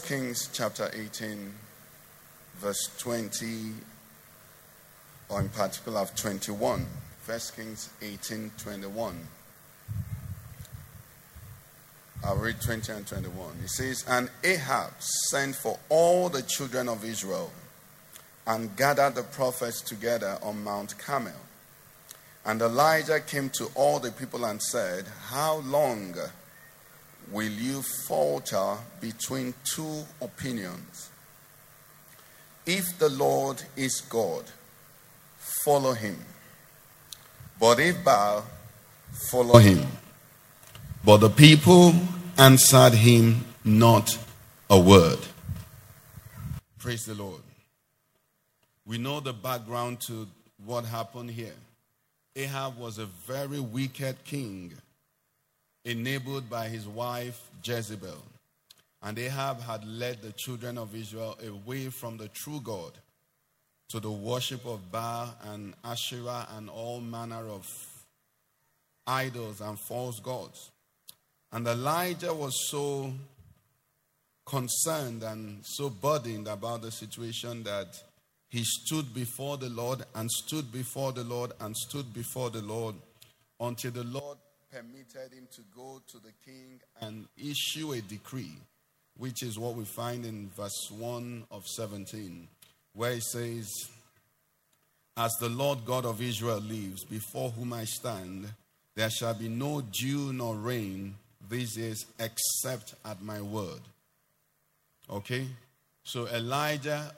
Kings chapter 18, verse 20, or in particular of 21, 1 Kings 18, 21. I'll read 20 and 21. It says, And Ahab sent for all the children of Israel and gathered the prophets together on Mount Carmel. And Elijah came to all the people and said, How long will you falter between two opinions? If the Lord is God, follow him. But if Baal, follow him. But the people answered him not a word. Praise the Lord. We know the background to what happened here. Ahab was a very wicked king enabled by his wife Jezebel. And Ahab had led the children of Israel away from the true God to the worship of Baal and Asherah and all manner of idols and false gods. And Elijah was so concerned and so burdened about the situation that he stood before the Lord and stood before the Lord and stood before the Lord until the Lord permitted him to go to the king and issue a decree, which is what we find in verse 1 of 17, where he says, As the Lord God of Israel lives, before whom I stand, there shall be no dew nor rain these days except at my word. Okay? So Elijah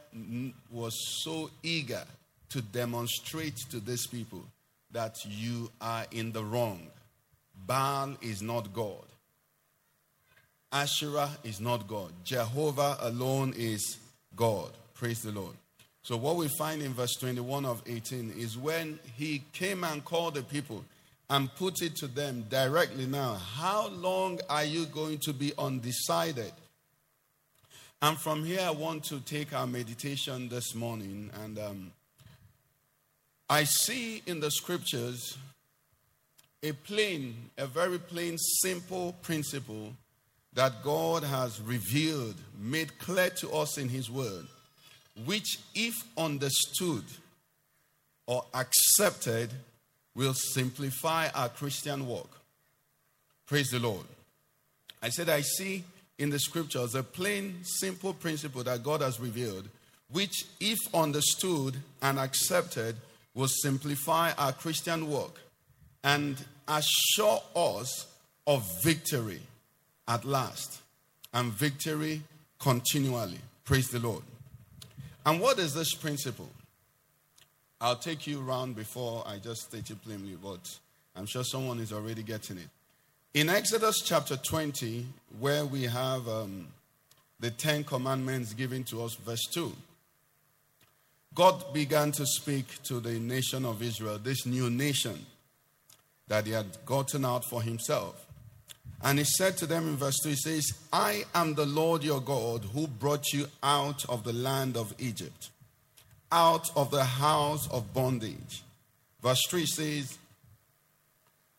was so eager to demonstrate to these people that you are in the wrong. Baal is not God. Asherah is not God. Jehovah alone is God. Praise the Lord. So, what we find in verse 21 of 18 is when he came and called the people and put it to them directly now, how long are you going to be undecided? And from here, I want to take our meditation this morning. And um, I see in the scriptures a plain, a very plain, simple principle that God has revealed, made clear to us in His Word, which, if understood or accepted, will simplify our Christian walk. Praise the Lord. I said, I see in the scriptures a plain, simple principle that God has revealed, which, if understood and accepted, will simplify our Christian walk and assure us of victory at last and victory continually. Praise the Lord. And what is this principle? I'll take you around before I just state it plainly, but I'm sure someone is already getting it. In Exodus chapter 20, where we have um, the Ten Commandments given to us, verse 2, God began to speak to the nation of Israel, this new nation that he had gotten out for himself. And he said to them in verse 2, he says, I am the Lord your God who brought you out of the land of Egypt, out of the house of bondage. Verse 3 says,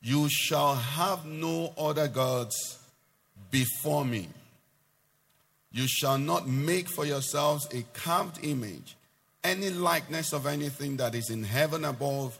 You shall have no other gods before me. You shall not make for yourselves a carved image, any likeness of anything that is in heaven above,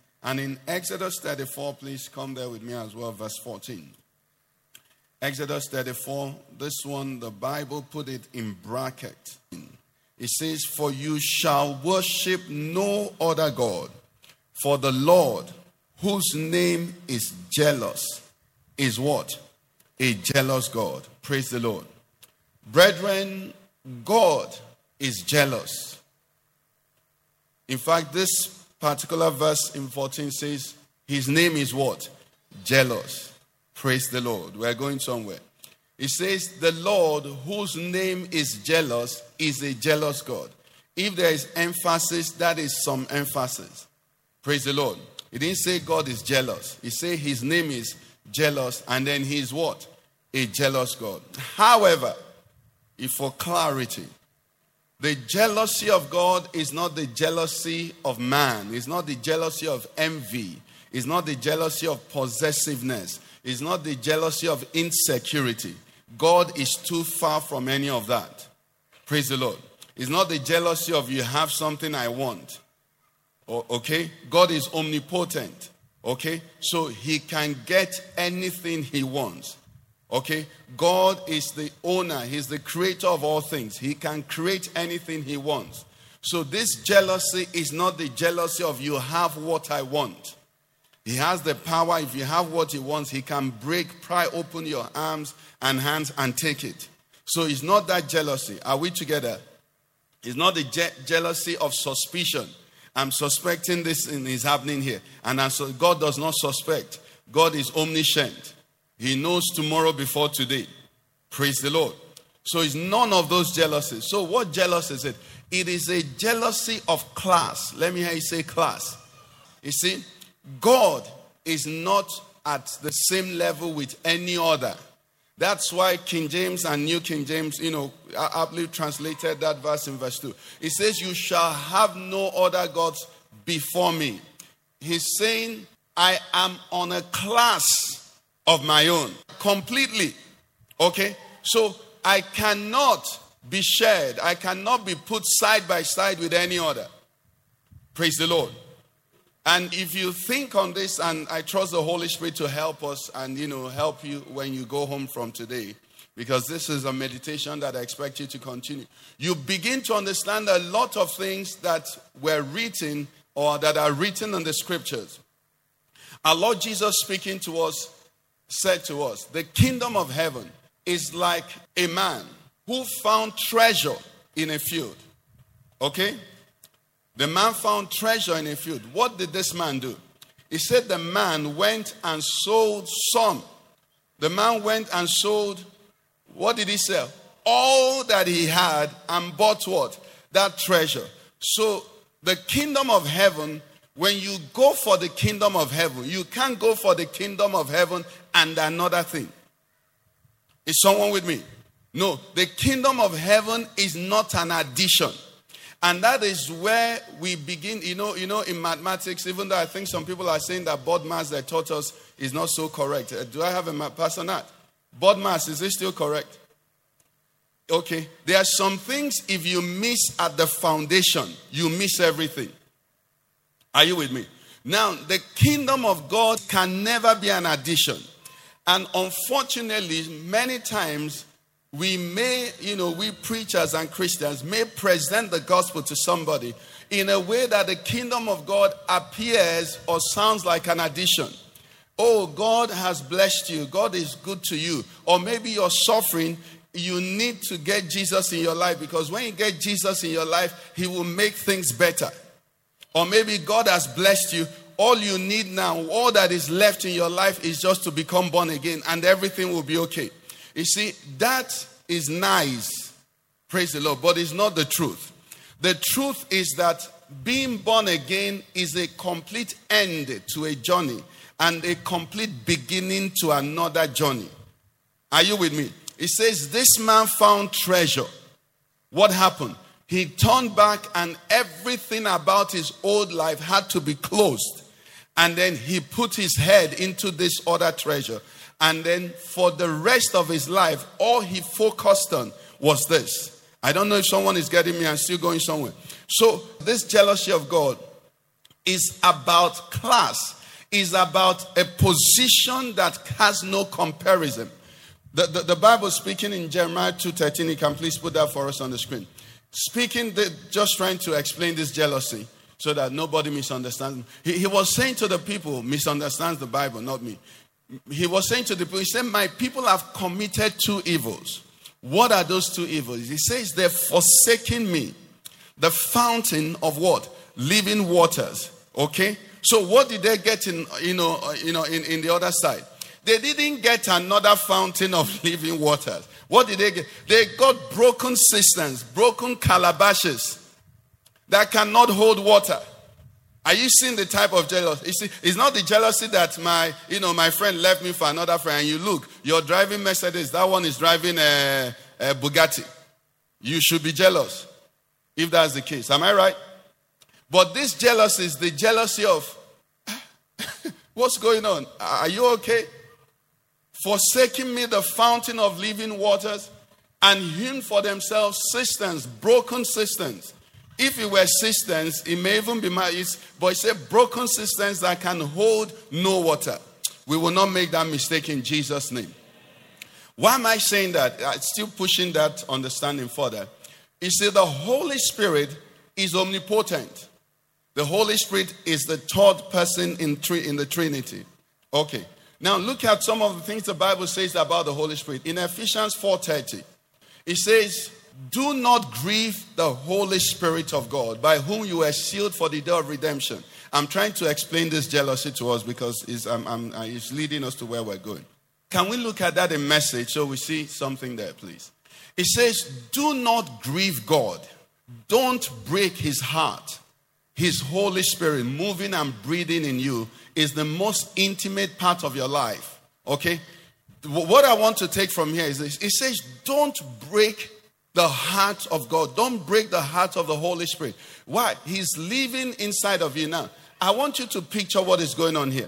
And in Exodus 34, please come there with me as well, verse 14. Exodus 34, this one, the Bible put it in bracket. It says, For you shall worship no other God, for the Lord, whose name is jealous, is what? A jealous God. Praise the Lord. Brethren, God is jealous. In fact, this particular verse in 14 says, His name is what? Jealous. Praise the Lord. We're going somewhere. It says, The Lord, whose name is jealous, is a jealous God. If there is emphasis, that is some emphasis. Praise the Lord. He didn't say God is jealous. He said his name is jealous, and then he is what? A jealous God. However, if for clarity, the jealousy of God is not the jealousy of man, it's not the jealousy of envy, it's not the jealousy of possessiveness, it's not the jealousy of insecurity. God is too far from any of that. Praise the Lord. It's not the jealousy of you have something I want. Okay? God is omnipotent. Okay? So he can get anything he wants. Okay? God is the owner, he's the creator of all things. He can create anything he wants. So this jealousy is not the jealousy of you have what I want. He has the power. If you have what he wants, he can break, pry open your arms and hands and take it. So it's not that jealousy. Are we together? It's not the je- jealousy of suspicion. I'm suspecting this is happening here. And so God does not suspect. God is omniscient. He knows tomorrow before today. Praise the Lord. So it's none of those jealousies. So what jealousy is it? It is a jealousy of class. Let me hear you say class. You see, God is not at the same level with any other. That's why King James and New King James, you know, aptly translated that verse in verse 2. It says, You shall have no other gods before me. He's saying, I am on a class of my own completely. Okay? So I cannot be shared, I cannot be put side by side with any other. Praise the Lord. And if you think on this, and I trust the Holy Spirit to help us and you know help you when you go home from today, because this is a meditation that I expect you to continue. You begin to understand a lot of things that were written or that are written in the scriptures. Our Lord Jesus speaking to us said to us, The kingdom of heaven is like a man who found treasure in a field. Okay? The man found treasure in a field. What did this man do? He said the man went and sold some. The man went and sold, what did he sell? All that he had and bought what? That treasure. So the kingdom of heaven, when you go for the kingdom of heaven, you can't go for the kingdom of heaven and another thing. Is someone with me? No, the kingdom of heaven is not an addition. And that is where we begin. You know, you know, in mathematics, even though I think some people are saying that BODMAS they taught us is not so correct. Uh, do I have a person that? BODMAS, is it still correct? Okay. There are some things if you miss at the foundation, you miss everything. Are you with me? Now, the kingdom of God can never be an addition. And unfortunately, many times we may, you know, we preachers and Christians may present the gospel to somebody in a way that the kingdom of God appears or sounds like an addition. Oh, God has blessed you. God is good to you. Or maybe you're suffering. You need to get Jesus in your life because when you get Jesus in your life, He will make things better. Or maybe God has blessed you. All you need now, all that is left in your life is just to become born again and everything will be okay. You see, that is nice. Praise the Lord. But it's not the truth. The truth is that being born again is a complete end to a journey and a complete beginning to another journey. Are you with me? It says, This man found treasure. What happened? He turned back, and everything about his old life had to be closed. And then he put his head into this other treasure. And then for the rest of his life, all he focused on was this. I don't know if someone is getting me, I'm still going somewhere. So, this jealousy of God is about class, is about a position that has no comparison. The, the, the Bible speaking in Jeremiah 2.13, you can please put that for us on the screen. speaking, the, just trying to explain this jealousy so that nobody misunderstands. He, he was saying to the people, misunderstands the Bible, not me. He was saying to the people, he said, My people have committed two evils. What are those two evils? He says, They're forsaking me, the fountain of what? Living waters. Okay? So what did they get in, you know, uh, you know, in, in the other side? They didn't get another fountain of living waters. What did they get? They got broken cisterns, broken calabashes that cannot hold water. Are you seeing the type of jealousy? You see, it's not the jealousy that my, you know, my friend left me for another friend. And you look, you're driving Mercedes, that one is driving a, a Bugatti. You should be jealous if that's the case. Am I right? But this jealousy is the jealousy of what's going on? Are you okay? Forsaking me the fountain of living waters and hewn for themselves cisterns, broken cisterns. If it were cisterns, it may even be my, but it's a broken cisterns that can hold no water. We will not make that mistake in Jesus' name. Why am I saying that? I'm still pushing that understanding further. You see, the Holy Spirit is omnipotent. The Holy Spirit is the third person in, tri- in the Trinity. Okay. Now look at some of the things the Bible says about the Holy Spirit. In Ephesians 4:30, it says, "Do not grieve the Holy Spirit of God, by whom you are sealed for the day of redemption." I'm trying to explain this jealousy to us because it's, um, um, uh, it's leading us to where we're going. Can we look at that in message so we see something there, please? It says, "Do not grieve God. Don't break His heart." His Holy Spirit moving and breathing in you is the most intimate part of your life. Okay? What I want to take from here is this it says, Don't break the heart of God. Don't break the heart of the Holy Spirit. Why? He's living inside of you now. I want you to picture what is going on here.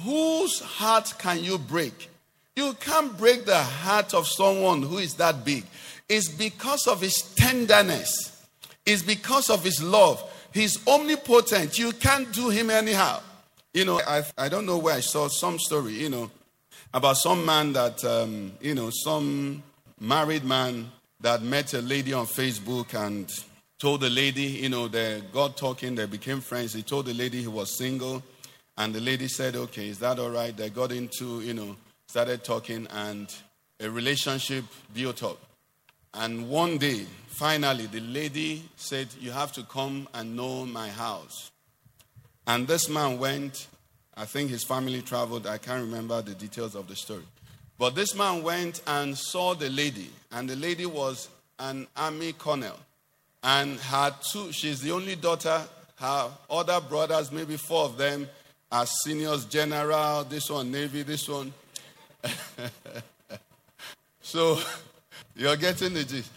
Whose heart can you break? You can't break the heart of someone who is that big. It's because of his tenderness, it's because of his love. He's omnipotent. You can't do him anyhow. You know, I, I don't know where I saw some story, you know, about some man that, um, you know, some married man that met a lady on Facebook and told the lady, you know, they got talking, they became friends. He told the lady he was single, and the lady said, okay, is that all right? They got into, you know, started talking, and a relationship built up. And one day, finally, the lady said, You have to come and know my house. And this man went, I think his family traveled, I can't remember the details of the story. But this man went and saw the lady, and the lady was an army colonel. And her two, she's the only daughter, her other brothers, maybe four of them, are seniors general, this one Navy, this one. so you're getting the gist.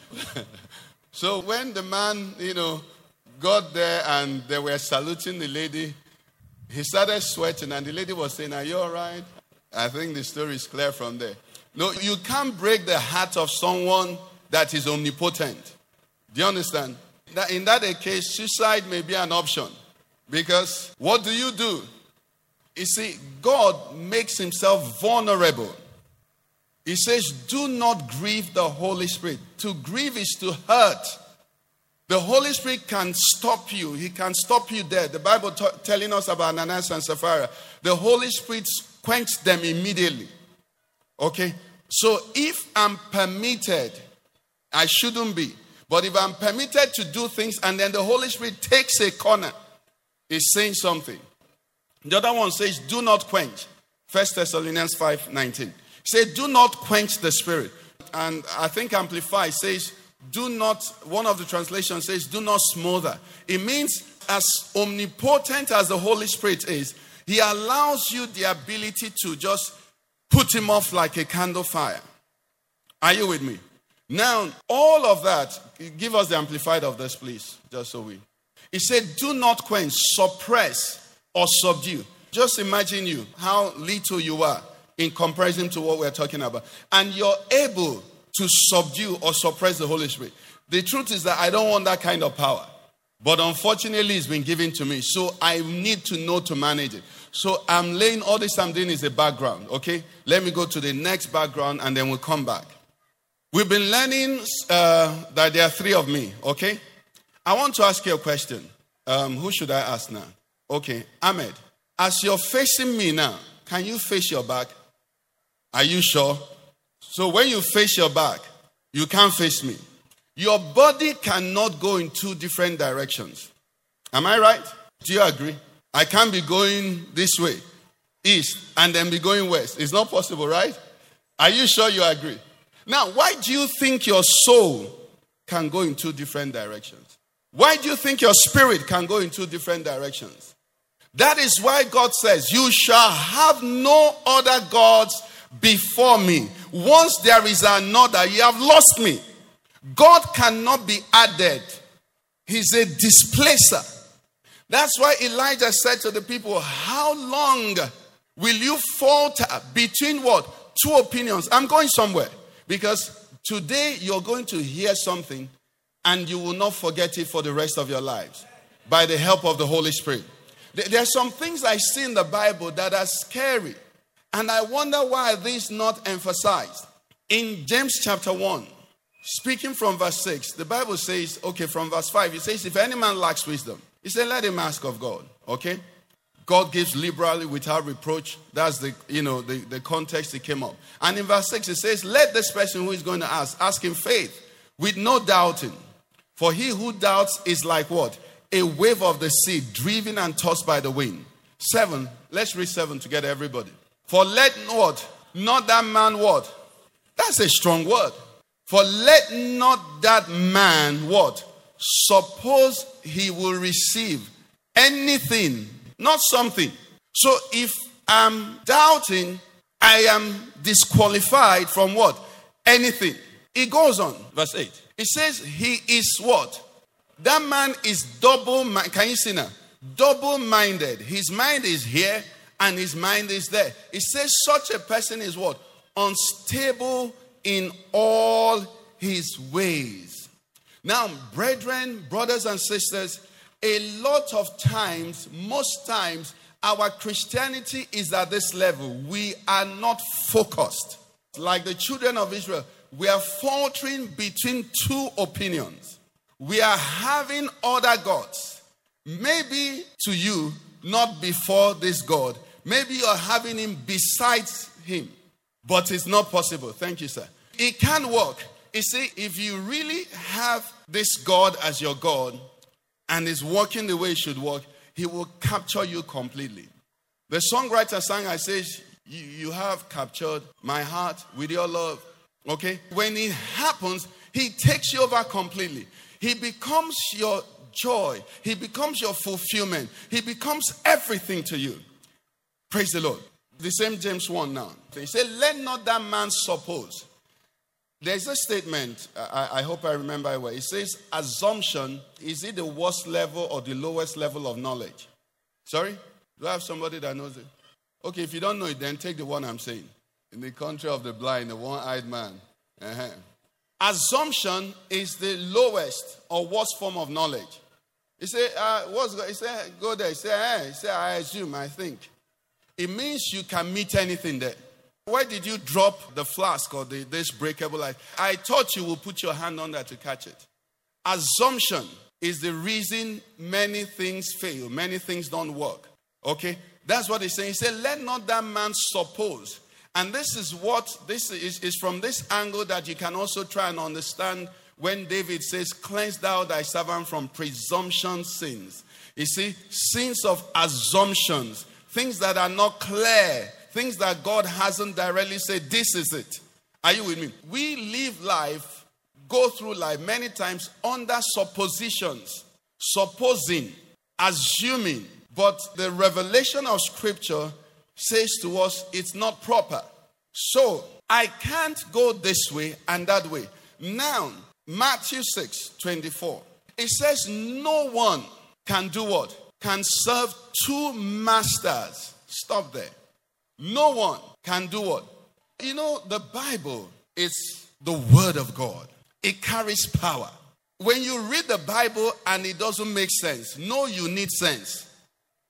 so when the man, you know, got there and they were saluting the lady, he started sweating and the lady was saying, Are you all right? I think the story is clear from there. No, you can't break the heart of someone that is omnipotent. Do you understand? That in that case, suicide may be an option. Because what do you do? You see, God makes himself vulnerable. He says, Do not grieve the Holy Spirit. To grieve is to hurt. The Holy Spirit can stop you. He can stop you there. The Bible t- telling us about Ananias and Sapphira. The Holy Spirit quenched them immediately. Okay? So if I'm permitted, I shouldn't be. But if I'm permitted to do things and then the Holy Spirit takes a corner, it's saying something. The other one says, do not quench. First Thessalonians 5 19. Say, do not quench the spirit. And I think Amplify says, do not, one of the translations says, do not smother. It means as omnipotent as the Holy Spirit is, He allows you the ability to just put Him off like a candle fire. Are you with me? Now, all of that, give us the amplified of this, please, just so we. He said, do not quench, suppress, or subdue. Just imagine you, how little you are in comparison to what we're talking about. And you're able to subdue or suppress the Holy Spirit. The truth is that I don't want that kind of power. But unfortunately, it's been given to me. So I need to know to manage it. So I'm laying all this I'm doing is a background, okay? Let me go to the next background and then we'll come back. We've been learning uh, that there are three of me, okay? I want to ask you a question. Um, who should I ask now? Okay, Ahmed. As you're facing me now, can you face your back? Are you sure? So when you face your back, you can't face me. Your body cannot go in two different directions. Am I right? Do you agree? I can't be going this way, east, and then be going west. It's not possible, right? Are you sure you agree? Now, why do you think your soul can go in two different directions? Why do you think your spirit can go in two different directions? That is why God says, You shall have no other gods before me. Once there is another, you have lost me. God cannot be added, He's a displacer. That's why Elijah said to the people, How long will you falter between what? Two opinions. I'm going somewhere. Because today you're going to hear something and you will not forget it for the rest of your lives by the help of the Holy Spirit. There are some things I see in the Bible that are scary. And I wonder why this not emphasized. In James chapter 1, speaking from verse 6, the Bible says, okay, from verse 5, it says, If any man lacks wisdom, he said, let him ask of God. Okay? God gives liberally without reproach. That's the you know the, the context it came up. And in verse 6 it says, Let this person who is going to ask ask in faith with no doubting. For he who doubts is like what? A wave of the sea driven and tossed by the wind. Seven. Let's read seven together, everybody. For let what? Not that man what? That's a strong word. For let not that man what? Suppose he will receive anything not something. So if I'm doubting, I am disqualified from what? Anything. It goes on, verse 8. It says, He is what? That man is double minded. Can you see now? Double minded. His mind is here and his mind is there. It says, Such a person is what? Unstable in all his ways. Now, brethren, brothers, and sisters, a lot of times, most times, our Christianity is at this level. We are not focused. Like the children of Israel, we are faltering between two opinions. We are having other gods. Maybe to you, not before this God. Maybe you're having him besides him. But it's not possible. Thank you, sir. It can work. You see, if you really have this God as your God, and is working the way it should work, he will capture you completely. The songwriter sang, I says, you have captured my heart with your love. Okay? When it happens, he takes you over completely. He becomes your joy. He becomes your fulfillment. He becomes everything to you. Praise the Lord. The same James 1 now. He said, Let not that man suppose there's a statement, I, I, hope I remember well. It says, assumption is it the worst level or the lowest level of knowledge? Sorry? Do I have somebody that knows it? Okay, if you don't know it, then take the one I'm saying. In the country of the blind, the one eyed man. Uh-huh. Assumption is the lowest or worst form of knowledge. He said, uh, what's, he said, go there. He said, eh. he said, I assume, I think. It means you can meet anything there. Why did you drop the flask or the, this breakable light? I thought you would put your hand on that to catch it. Assumption is the reason many things fail, many things don't work. Okay? That's what he's saying. He said, Let not that man suppose. And this is what this is, is from this angle that you can also try and understand when David says, Cleanse thou thy servant from presumption sins. You see, sins of assumptions, things that are not clear things that God hasn't directly said, this is it. Are you with me? We live life, go through life many times under suppositions, supposing, assuming. But the revelation of Scripture says to us it's not proper. So I can't go this way and that way. Now, Matthew 6 24. It says, No one can do what? Can serve two masters. Stop there. No one can do what? You know, the Bible is the Word of God, it carries power. When you read the Bible and it doesn't make sense, no, you need sense.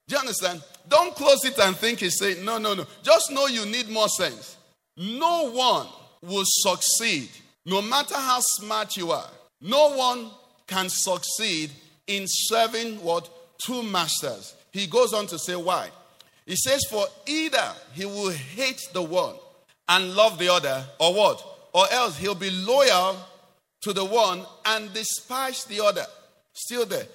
Do you understand? Don't close it and think it's saying, no, no, no. Just know you need more sense. No one will succeed. No matter how smart you are, no one can succeed in serving what? Two masters. He goes on to say why. He says, For either he will hate the one and love the other, or what? Or else he'll be loyal to the one and despise the other. Still there.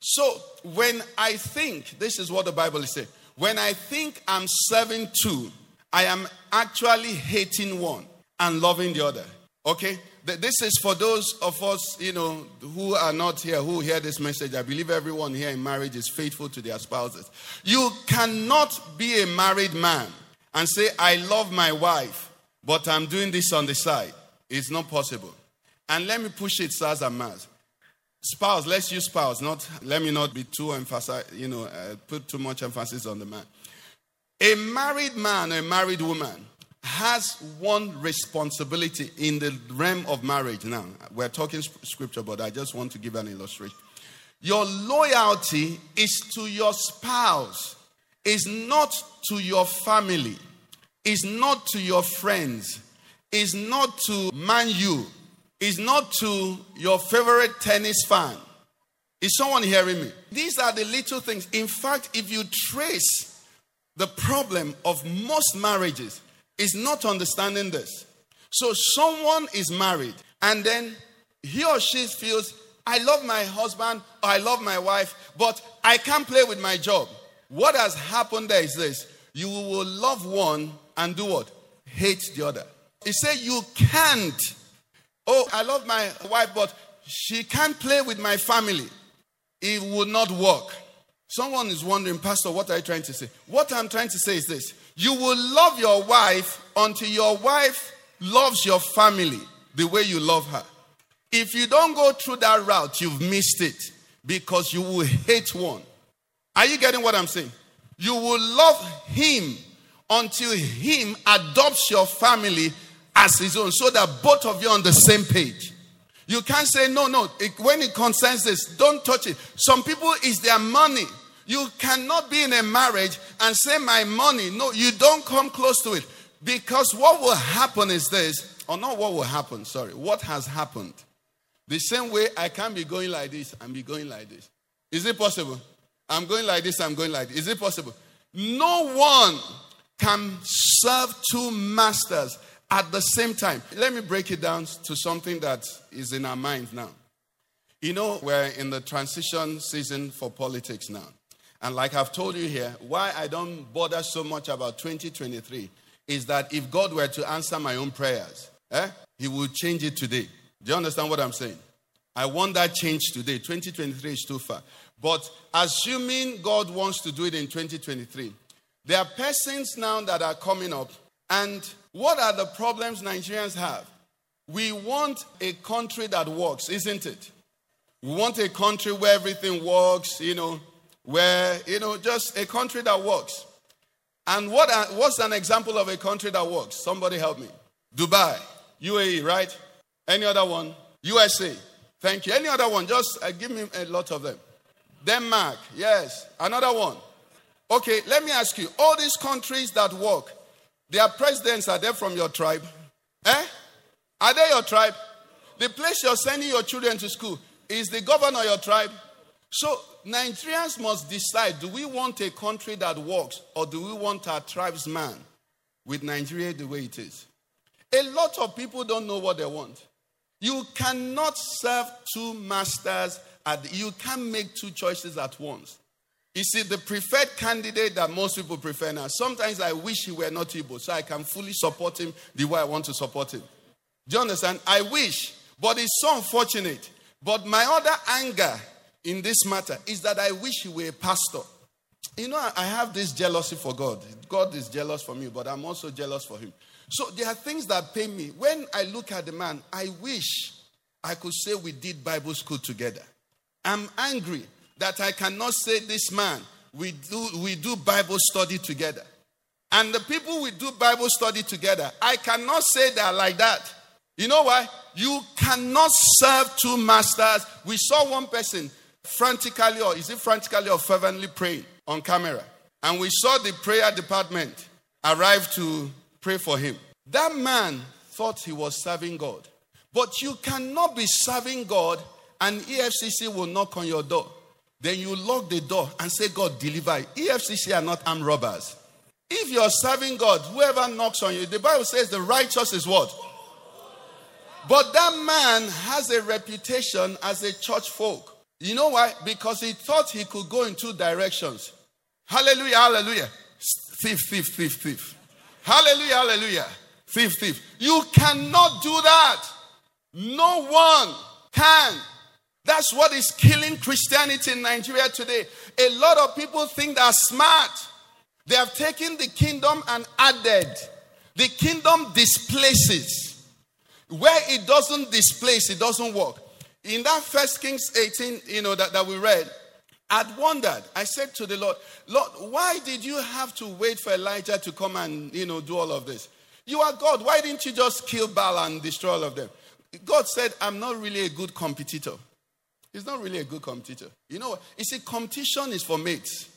So when I think, this is what the Bible is saying. When I think I'm serving two, I am actually hating one and loving the other. Okay? Th- This is for those of us, you know, who are not here, who hear this message. I believe everyone here in marriage is faithful to their spouses. You cannot be a married man and say, I love my wife, but I'm doing this on the side. It's not possible. And let me push it, Saz and Maz. Spouse, let's use spouse, not, let me not be too emphasize, you know, uh, put too much emphasis on the man. A married man, a married woman, has one responsibility in the realm of marriage. Now, we're talking scripture, but I just want to give an illustration. Your loyalty is to your spouse, is not to your family, is not to your friends, is not to man you, is not to your favorite tennis fan. Is someone hearing me? These are the little things. In fact, if you trace the problem of most marriages is not understanding this. So someone is married and then he or she feels I love my husband or I love my wife, but I can't play with my job. What has happened there is this. You will love one and do what? Hate the other. He said you can't. Oh, I love my wife, but she can't play with my family. It would not work. Someone is wondering, Pastor, what are you trying to say? What I'm trying to say is this you will love your wife until your wife loves your family the way you love her. If you don't go through that route, you've missed it because you will hate one. Are you getting what I'm saying? You will love him until him adopts your family as his own so that both of you are on the same page. You can't say, no, no, it- when it concerns this, don't touch it. Some people, is their money. You cannot be in a marriage and say, my money. No, you don't come close to it. Because what will happen is this, or not what will happen, sorry, what has happened. The same way I can't be going like this and be going like this. Is it possible? I'm going like this, I'm going like this. Is it possible? No one can serve two masters at the same time. Let me break it down to something that is in our minds now. You know, we're in the transition season for politics now. And like I've told you here, why I don't bother so much about 2023 is that if God were to answer my own prayers, eh, He would change it today. Do you understand what I'm saying? I want that change today. 2023 is too far. But assuming God wants to do it in 2023, there are persons now that are coming up. And what are the problems Nigerians have? We want a country that works, isn't it? We want a country where everything works, you know, where, you know, just a country that works. And what are, what's an example of a country that works? Somebody help me. Dubai, UAE, right? Any other one? USA. Thank you. Any other one? Just uh, give me a lot of them. Denmark, yes. Another one. Okay, let me ask you all these countries that work, their presidents, are they from your tribe? Eh? Are they your tribe? The place you're sending your children to school is the governor your tribe? So Nigerians must decide do we want a country that works or do we want our tribesman with Nigeria the way it is? A lot of people don't know what they want. You cannot serve two masters, at, you can't make two choices at once. You see, the preferred candidate that most people prefer now, sometimes I wish he were not Igbo so I can fully support him the way I want to support him. Do you understand? I wish, but it's so unfortunate. But my other anger in this matter is that I wish he were a pastor. You know, I- have this jealousy for God. God is jealous for me, but I'm also jealous for him. So there are things that pain me. When I look at the man, I wish I could say we did Bible school together. I'm angry that I cannot say this man, we do, we do Bible study together. And the people we do Bible study together, I cannot say are like that. You know why? You cannot serve two masters. We saw one person frantically, or is it frantically or fervently praying on camera. And we saw the prayer department arrive to pray for him. That man thought he was serving God. But you cannot be serving God and EFCC will knock on your door. Then you lock the door and say, God, deliver. EFCC are not armed robbers. If you're serving God, whoever knocks on you, the Bible says the righteous is what? But that man has a reputation as a church folk. You know why? Because he thought he could go in two directions. Hallelujah, hallelujah. Thief, thief, thief, thief. Hallelujah, hallelujah. Thief, thief. You cannot do that. No one can. That's what is killing Christianity in Nigeria today. A lot of people think they're smart. They have taken the kingdom and added. The kingdom displaces. Where it doesn't displace, it doesn't work. In that first Kings 18, you know, that, that we read, I'd wondered. I said to the Lord, Lord, why did you have to wait for Elijah to come and, you know, do all of this? You are God. Why didn't you just kill Baal and destroy all of them? God said, I'm not really a good competitor. He's not really a good competitor. You know? You see, competition is for mates.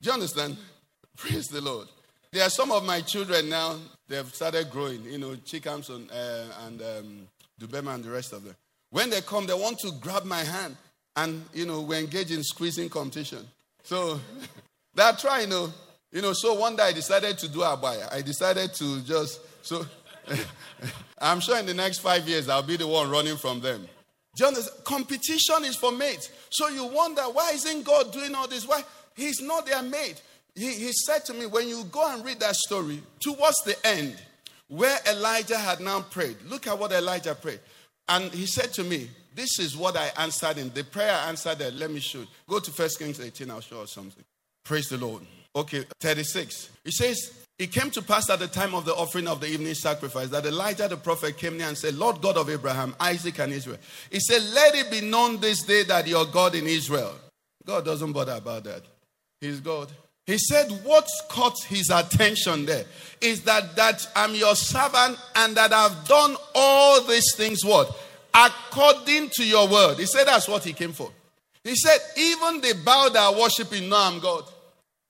Do you understand? Praise the Lord. There are some of my children now, they've started growing, you know, Chikams and, uh, and um, Dubema and the rest of them. When they come, they want to grab my hand and, you know, we engage in squeezing competition. So they're trying, you know. You know, so one day I decided to do a abaya. I decided to just, so I'm sure in the next five years I'll be the one running from them. Do you understand? Competition is for mates. So you wonder, why isn't God doing all this? Why? He's not their mate. He, he said to me, when you go and read that story, towards the end, where Elijah had now prayed, look at what Elijah prayed. And he said to me, This is what I answered in the prayer I answered there. Let me show you. Go to 1 Kings 18, I'll show you something. Praise the Lord. Okay, 36. He says, It came to pass at the time of the offering of the evening sacrifice that Elijah the prophet came near and said, Lord God of Abraham, Isaac, and Israel. He said, Let it be known this day that you're God in Israel. God doesn't bother about that. He's God. He said, What caught his attention there is that, that I'm your servant and that I've done all these things, what? According to your word. He said, That's what he came for. He said, Even the Baal that are worshiping, know I'm God.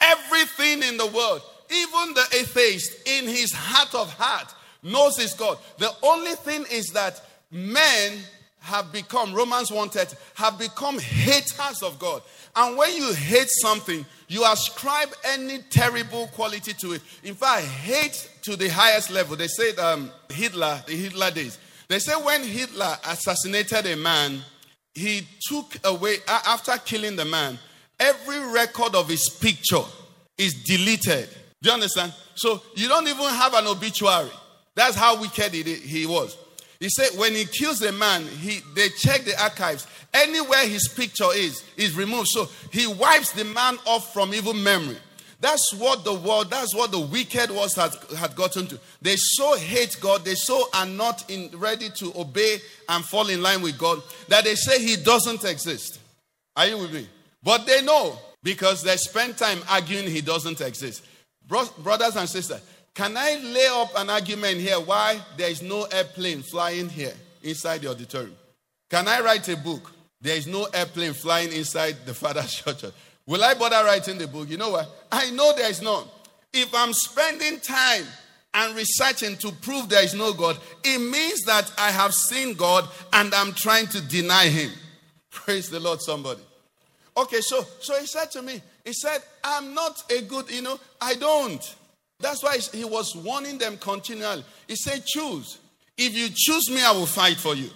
Everything in the world, even the atheist in his heart of heart knows he's God. The only thing is that men have become, Romans 1:30, have become haters of God. And when you hate something, you ascribe any terrible quality to it. In fact, hate to the highest level. They said um, Hitler, the Hitler days. They say when Hitler assassinated a man, he took away, after killing the man, every record of his picture is deleted. Do you understand? So you don't even have an obituary. That's how wicked he, he was. He said when he kills a man, he, they check the archives. Anywhere his picture is, is removed. So he wipes the man off from even memory. That's what the world, that's what the wicked was had, had gotten to. They so hate God, they so are not in, ready to obey and fall in line with God that they say he doesn't exist. Are you with me? But they know because they spend time arguing he doesn't exist. Bro- brothers and sisters, can I lay up an argument here why there is no airplane flying here inside the auditorium? Can I write a book? There is no airplane flying inside the Father's church. Will I bother writing the book? You know what? I know there is none. If I'm spending time and researching to prove there is no God, it means that I have seen God and I'm trying to deny him. Praise the Lord, somebody. Okay, so so he said to me, he said, I'm not a good, you know, I don't. That's why he was warning them continually. He said, choose. If you choose me, I will fight for you.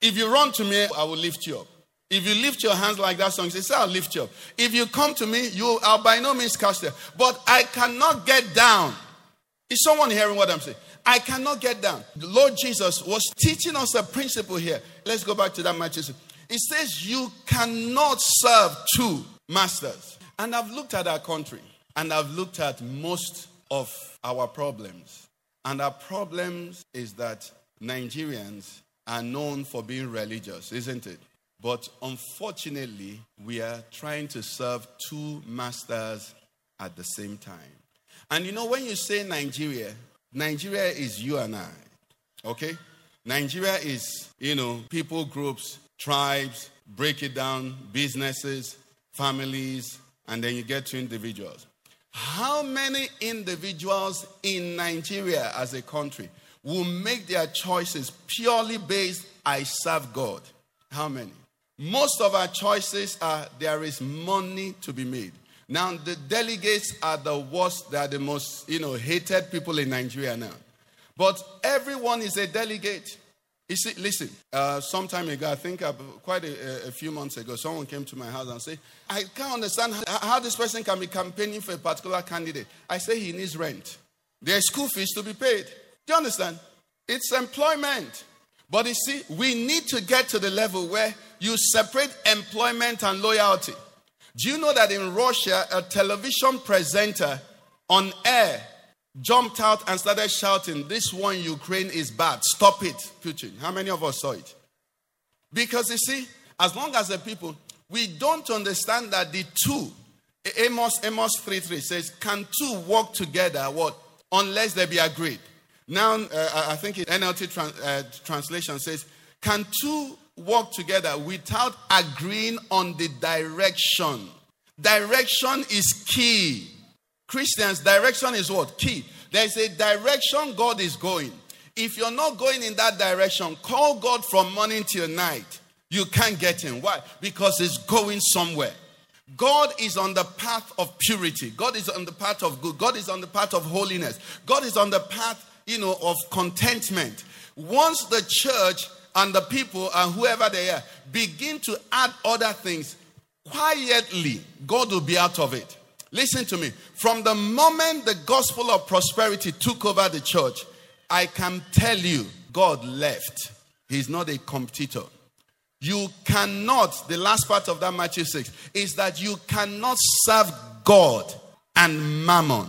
If you run to me, I will lift you up. If you lift your hands like that song, he says, I'll lift you up. If you come to me, you I'll by no means cast you. But I cannot get down. Is someone hearing what I'm saying? I cannot get down. The Lord Jesus was teaching us a principle here. Let's go back to that Matthew. It says you cannot serve two masters. And I've looked at our country and I've looked at most of our problems. And our problems is that Nigerians are known for being religious, isn't it? But unfortunately, we are trying to serve two masters at the same time. And you know, when you say Nigeria, Nigeria is you and I, okay? Nigeria is, you know, people groups, tribes, break it down, businesses, families, and then you get to individuals. How many individuals in Nigeria as a country will make their choices purely based I serve God. How many? Most of our choices are there is money to be made. Now, the delegates are the worst, they are the most, you know, hated people in Nigeria now. But everyone is a delegate. You see, listen, uh, some time ago, I think uh, quite a, a, few months ago, someone came to my house and said, I can't understand how, how this person can be campaigning for a particular candidate. I say he needs rent. There's school fees to be paid. Do you understand? It's employment. But you see, we need to get to the level where you separate employment and loyalty. Do you know that in Russia, a television presenter on air jumped out and started shouting, This one Ukraine is bad. Stop it, Putin. How many of us saw it? Because you see, as long as the people, we don't understand that the two, Amos, Amos 3 3 says, Can two walk together? What? Unless they be agreed. Now, uh, I think NLT trans, uh, translation says, Can two walk together without agreeing on the direction? Direction is key. Christians, direction is what? Key. There's a direction God is going. If you're not going in that direction, call God from morning till night. You can't get him. Why? Because he's going somewhere. God is on the path of purity. God is on the path of good. God is on the path of holiness. God is on the path you know, of contentment. Once the church and the people and whoever they are begin to add other things, quietly, God will be out of it. Listen to me. From the moment the gospel of prosperity took over the church, I can tell you, God left. He's not a competitor. You cannot, the last part of that Matthew 6 is that you cannot serve God and mammon.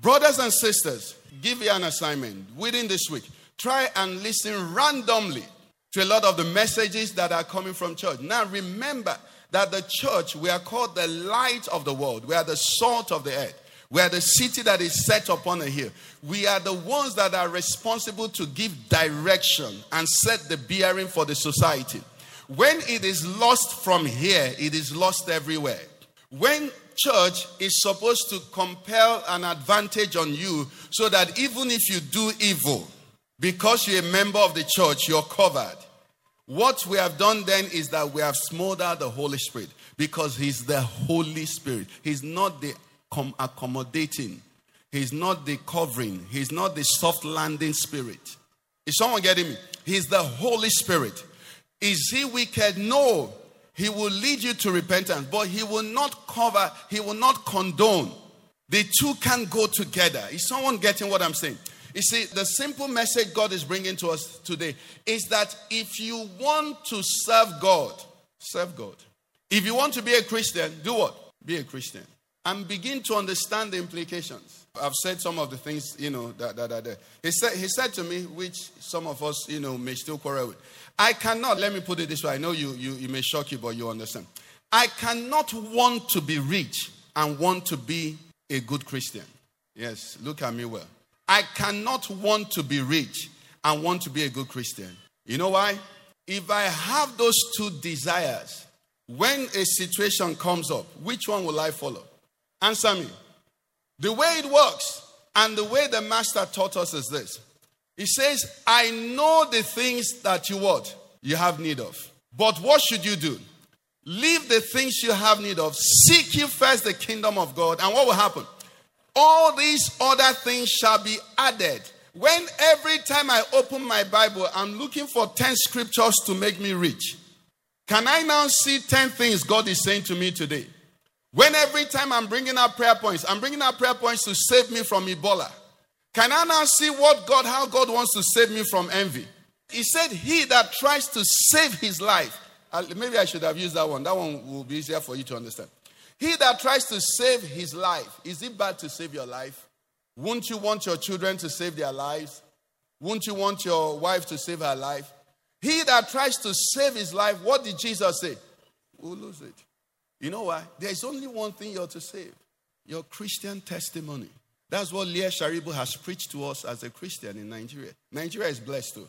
Brothers and sisters, give you an assignment within this week. Try and listen randomly to a lot of the messages that are coming from church. Now, remember that the church, we are called the light of the world, we are the salt of the earth. We are the city that is set upon a hill. We are the ones that are responsible to give direction and set the bearing for the society. When it is lost from here, it is lost everywhere. When church is supposed to compel an advantage on you so that even if you do evil, because you're a member of the church, you're covered. What we have done then is that we have smothered the Holy Spirit because He's the Holy Spirit. He's not the accommodating, He's not the covering, He's not the soft landing spirit. Is someone getting me? He's the Holy Spirit. Is He wicked? No. He will lead you to repentance, but he will not cover, he will not condone. The two can go together. Is someone getting what I'm saying? You see, the simple message God is bringing to us today is that if you want to serve God, serve God. If you want to be a Christian, do what? Be a Christian. And begin to understand the implications. I've said some of the things, you know, that, that are there. He said, he said to me, which some of us, you know, may still quarrel with. I cannot, let me put it this way. I know you, you, it may shock you, but you understand. I cannot want to be rich and want to be a good Christian. Yes, look at me well. I cannot want to be rich and want to be a good Christian. You know why? If I have those two desires, when a situation comes up, which one will I follow? Answer me. The way it works and the way the master taught us is this he says, I know the things that you what? You have need of. But what should you do? Leave the things you have need of. Seek you first the kingdom of God. And what will happen? All these other things shall be added. When every time I open my Bible, I'm looking for 10 scriptures to make me rich. Can I now see 10 things God is saying to me today? When every time I'm bringing up prayer points, I'm bringing up prayer points to save me from Ebola. Can I now see what God, how God wants to save me from envy? He said, He that tries to save his life. Uh, maybe I should have used that one. That one will be easier for you to understand. He that tries to save his life. Is it bad to save your life? Wouldn't you want your children to save their lives? Wouldn't you want your wife to save her life? He that tries to save his life, what did Jesus say? Will lose it. You know why? There's only one thing you're to save your Christian testimony. That's what Leah Sharibu has preached to us as a Christian in Nigeria. Nigeria is blessed too.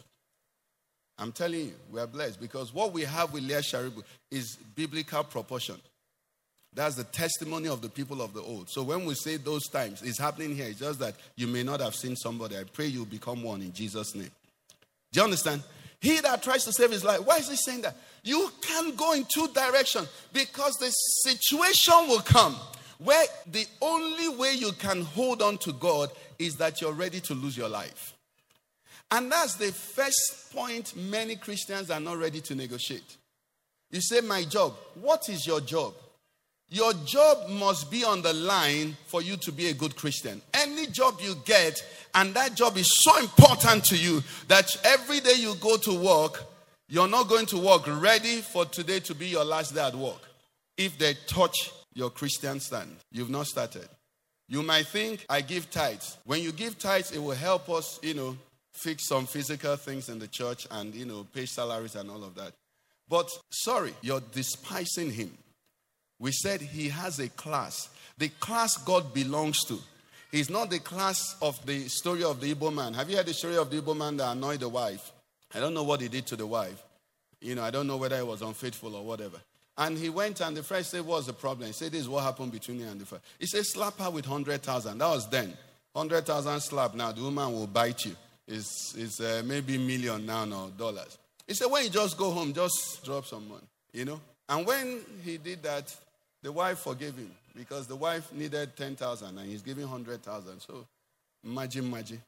I'm telling you, we are blessed because what we have with Leah Sharibu is biblical proportion. That's the testimony of the people of the old. So when we say those times, it's happening here. It's just that you may not have seen somebody. I pray you become one in Jesus' name. Do you understand? He that tries to save his life. Why is he saying that? You can't go in two directions because the situation will come where the only way you can hold on to God is that you're ready to lose your life. And that's the first point many Christians are not ready to negotiate. You say, My job. What is your job? Your job must be on the line for you to be a good Christian. Any job you get, and that job is so important to you that every day you go to work, you're not going to work ready for today to be your last day at work. If they touch your Christian stand, you've not started. You might think, I give tithes. When you give tithes, it will help us, you know, fix some physical things in the church and, you know, pay salaries and all of that. But sorry, you're despising him. We said he has a class. The class God belongs to. He's not the class of the story of the Igbo man. Have you heard the story of the Igbo man that annoyed the wife? I don't know what he did to the wife. You know, I don't know whether he was unfaithful or whatever. And he went and the friend said, What's the problem? He said, This is what happened between you and the friend. He said, Slap her with 100,000. That was then. 100,000 slap. Now the woman will bite you. It's, it's uh, maybe million now, no dollars. He said, When you just go home, just drop some money, you know? And when he did that, the wife forgave him because the wife needed 10,000 and he's giving 100,000. So imagine, imagine,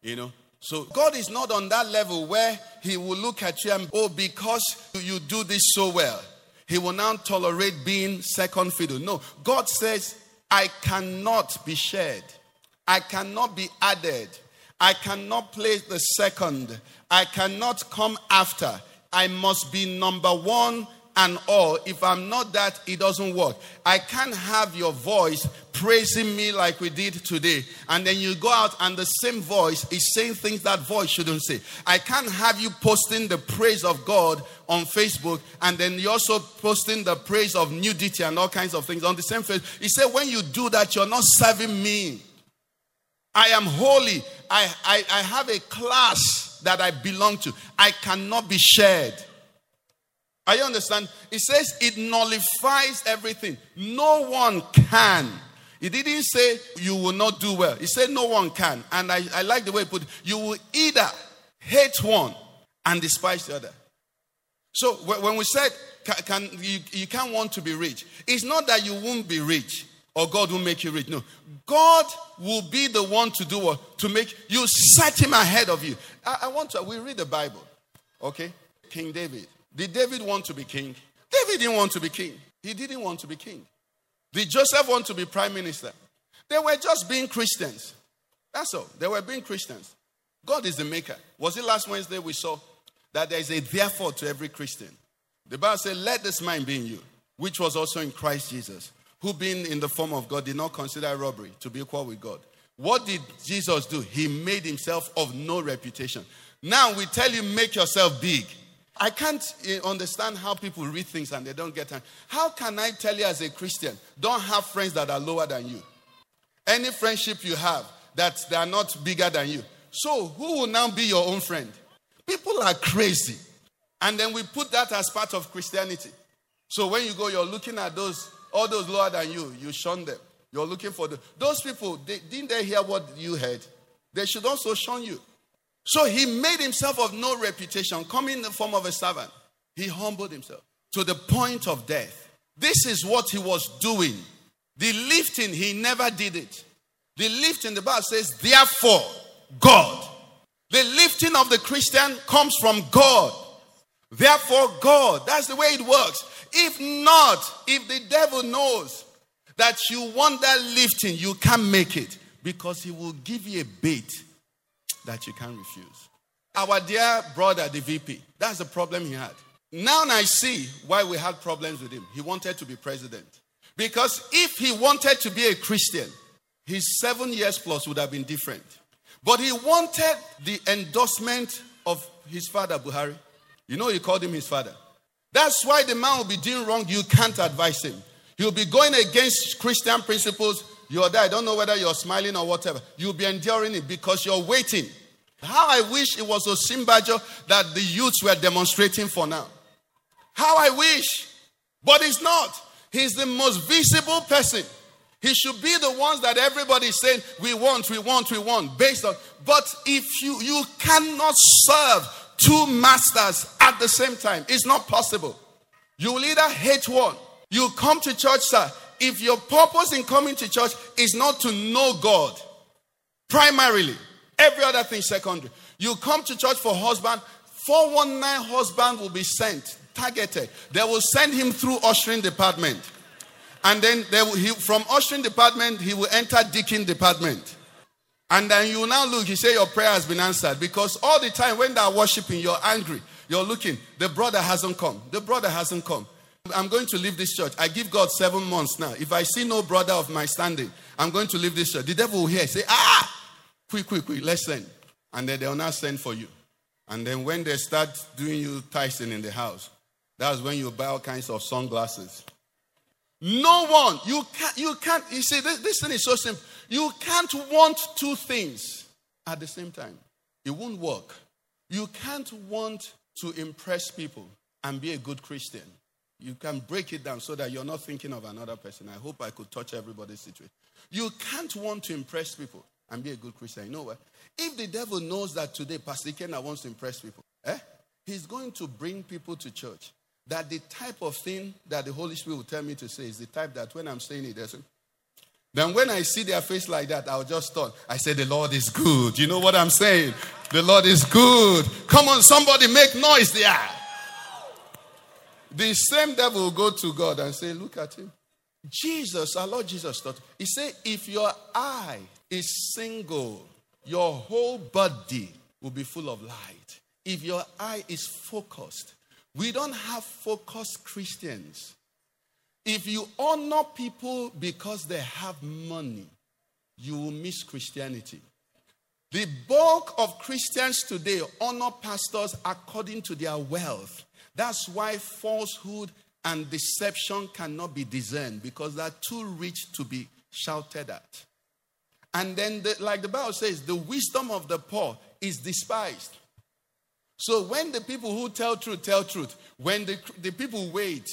you know? So God is not on that level where he will look at you and, oh, because you do this so well, he will now tolerate being second fiddle. No, God says, I cannot be shared. I cannot be added. I cannot play the second. I cannot come after. I must be number one and all. If I'm not that, it doesn't work. I can't have your voice praising me like we did today. And then you go out and the same voice is saying things that voice shouldn't say. I can't have you posting the praise of God on Facebook and then you're also posting the praise of nudity and all kinds of things on the same face. He said, when you do that, you're not serving me. I am holy. I, I, I have a class that I belong to. I cannot be shared. Are you understand? It says it nullifies everything. No one can. He didn't say you will not do well. He said no one can. And I, I like the way he put it. You will either hate one and despise the other. So when we said can you, you can't want to be rich, it's not that you won't be rich or God will make you rich. No. God will be the one to do what? To make you set him ahead of you. I, I want to, we read the Bible. Okay? King David. Did David want to be king? David didn't want to be king. He didn't want to be king. Did Joseph want to be prime minister? They were just being Christians. That's all. They were being Christians. God is the maker. Was it last Wednesday we saw that there is a therefore to every Christian? The Bible said, Let this mind be in you, which was also in Christ Jesus, who being in the form of God did not consider robbery to be equal with God. What did Jesus do? He made himself of no reputation. Now we tell you, make yourself big. I can't eh, understand how people read things and they don't get time. How can I tell you as a Christian, don't have friends that are lower than you? Any friendship you have that they are not bigger than you. So who will now be your own friend? People are crazy. And then we put that as part of Christianity. So when you go, you're looking at those, all those lower than you, you shun them. You're looking for the, those people, they, didn't they hear what you heard? They should also shun you. So he made himself of no reputation, coming in the form of a servant. He humbled himself to the point of death. This is what he was doing. The lifting, he never did it. The lifting, the Bible says, therefore, God. The lifting of the Christian comes from God. Therefore, God. That's the way it works. If not, if the devil knows that you want that lifting, you can't make it because he will give you a bait that you can't refuse. Our dear brother, the VP, that's the problem he had. Now I see why we had problems with him. He wanted to be president. Because if he wanted to be a Christian, his seven years plus would have been different. But he wanted the endorsement of his father, Buhari. You know, he called him his father. That's why the man will be doing wrong. You can't advise him. He'll be going against Christian principles you're there. I don't know whether you're smiling or whatever. You'll be enduring it because you're waiting. How I wish it was Osinbajo that the youths were demonstrating for now. How I wish. But it's not. He's the most visible person. He should be the ones that everybody is saying, we want, we want, we want, based on. But if you, you cannot serve two masters at the same time. It's not possible. You will either hate one. You come to church, sir. If your purpose in coming to church is not to know God, primarily, every other thing secondary. You come to church for husband, 419 husband will be sent, targeted. They will send him through ushering department. And then will, he, from ushering department, he will enter deacon department. And then you now look, you say your prayer has been answered. Because all the time when they are worshiping, you're angry. You're looking, the brother hasn't come. The brother hasn't come. I'm going to leave this church. I give God seven months now. If I see no brother of my standing, I'm going to leave this church. The devil will hear, say, ah, quick, quick, quick, let's send. And then they'll not send for you. And then when they start doing you tithing in the house, that's when you buy all kinds of sunglasses. No one, you can't, you can't, you see, this, this thing is so simple. You can't want two things at the same time. It won't work. You can't want to impress people and be a good Christian. You can break it down so that you're not thinking of another person. I hope I could touch everybody's situation. You can't want to impress people and be a good Christian. You know what? If the devil knows that today Pastor Ikenna wants to impress people, eh? He's going to bring people to church. That the type of thing that the Holy Spirit will tell me to say is the type that when I'm saying it, there's then when I see their face like that, I'll just stop. I say, The Lord is good. You know what I'm saying? The Lord is good. Come on, somebody make noise there. The same devil will go to God and say, Look at him. Jesus, our Lord Jesus taught. He said, If your eye is single, your whole body will be full of light. If your eye is focused, we don't have focused Christians. If you honor people because they have money, you will miss Christianity. The bulk of Christians today honor pastors according to their wealth. That's why falsehood and deception cannot be discerned because they're too rich to be shouted at. And then, the, like the Bible says, the wisdom of the poor is despised. So when the people who tell truth tell truth, when the, the people wait,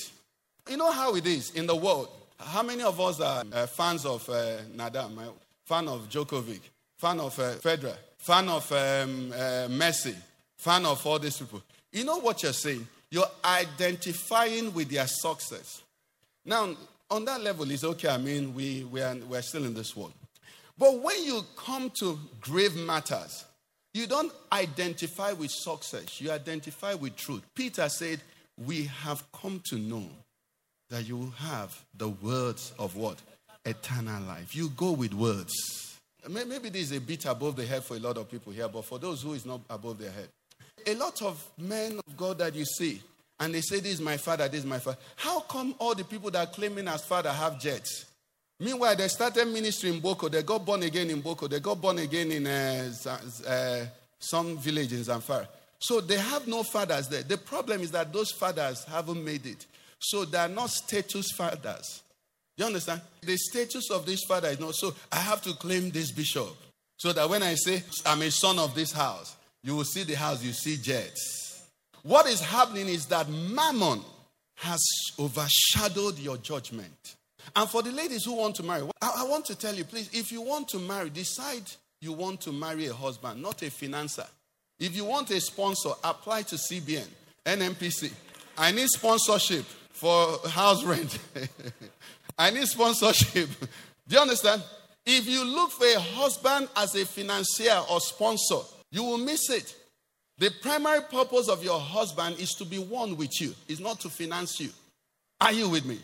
you know how it is in the world. How many of us are uh, fans of uh, Nadal, fan of Djokovic, fan of uh, Federer, fan of um, uh, Messi, fan of all these people? You know what you're saying? You're identifying with their success. Now, on that level, it's okay. I mean, we, we are, we're still in this world. But when you come to grave matters, you don't identify with success, you identify with truth. Peter said, We have come to know that you have the words of what? Eternal life. You go with words. Maybe this is a bit above the head for a lot of people here, but for those who is not above their head, a lot of men of God that you see, and they say, This is my father, this is my father. How come all the people that are claiming as father have jets? Meanwhile, they started ministry in Boko. They got born again in Boko. They got born again in uh, uh, some village in Zamfara. So they have no fathers there. The problem is that those fathers haven't made it. So they are not status fathers. You understand? The status of this father is not so. I have to claim this bishop. So that when I say I'm a son of this house, you will see the house, you see jets. What is happening is that mammon has overshadowed your judgment. And for the ladies who want to marry, I, want to tell you, please, if you want to marry, decide you want to marry a husband, not a financer. If you want a sponsor, apply to CBN, NNPC. I need sponsorship for house rent. I need sponsorship. Do you understand? If you look for a husband as a financier or sponsor, you will miss it. The primary purpose of your husband is to be one with you, is not to finance you. Are you with me?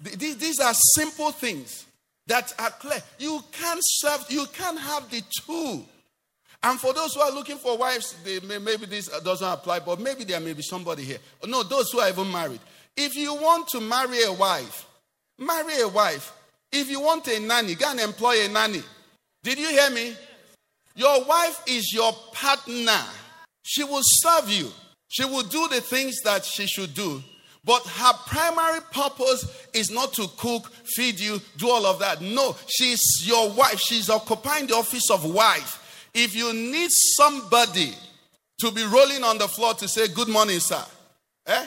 These are simple things that are clear. You can't serve, you can't have the two. And for those who are looking for wives, may, maybe this doesn't apply, but maybe there may be somebody here. No, those who are even married. If you want to marry a wife, marry a wife. If you want a nanny, go and employ a nanny. Did you hear me? Your wife is your partner. She will serve you. She will do the things that she should do. But her primary purpose is not to cook, feed you, do all of that. No, she's your wife. She's occupying the office of wife. If you need somebody to be rolling on the floor to say, Good morning, sir, eh?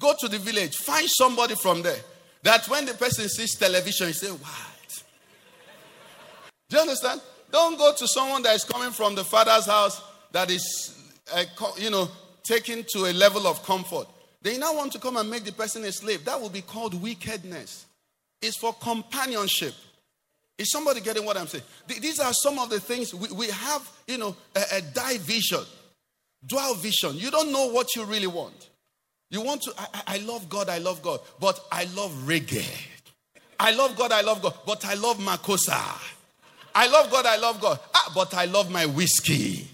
go to the village, find somebody from there. That when the person sees television, you say, What? Do you understand? Don't go to someone that is coming from the father's house that is, uh, you know, taken to a level of comfort. They now want to come and make the person a slave. That will be called wickedness. It's for companionship. Is somebody getting what I'm saying? These are some of the things we, we have, you know, a, a division, dual vision. You don't know what you really want. You want to, I, I- love God, I love God, but I love reggae. I love God, I love God, but I love Makossa. I love God, I love God, ah, but I love my whiskey.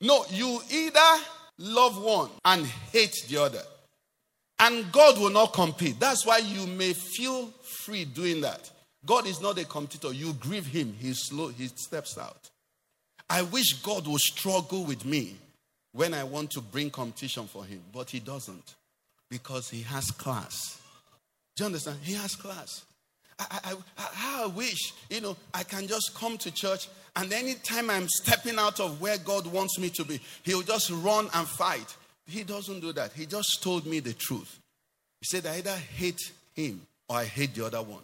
No, you either love one and hate the other. And God will not compete. That's why you may feel free doing that. God is not a competitor. You grieve him, he's slow, he steps out. I wish God would struggle with me when I want to bring competition for him, but he doesn't because he has class. Do you understand? He has class. I, I, I, I wish, you know, I can just come to church and anytime I'm stepping out of where God wants me to be, he'll just run and fight. He doesn't do that. He just told me the truth. He said, I either hate him or I hate the other one.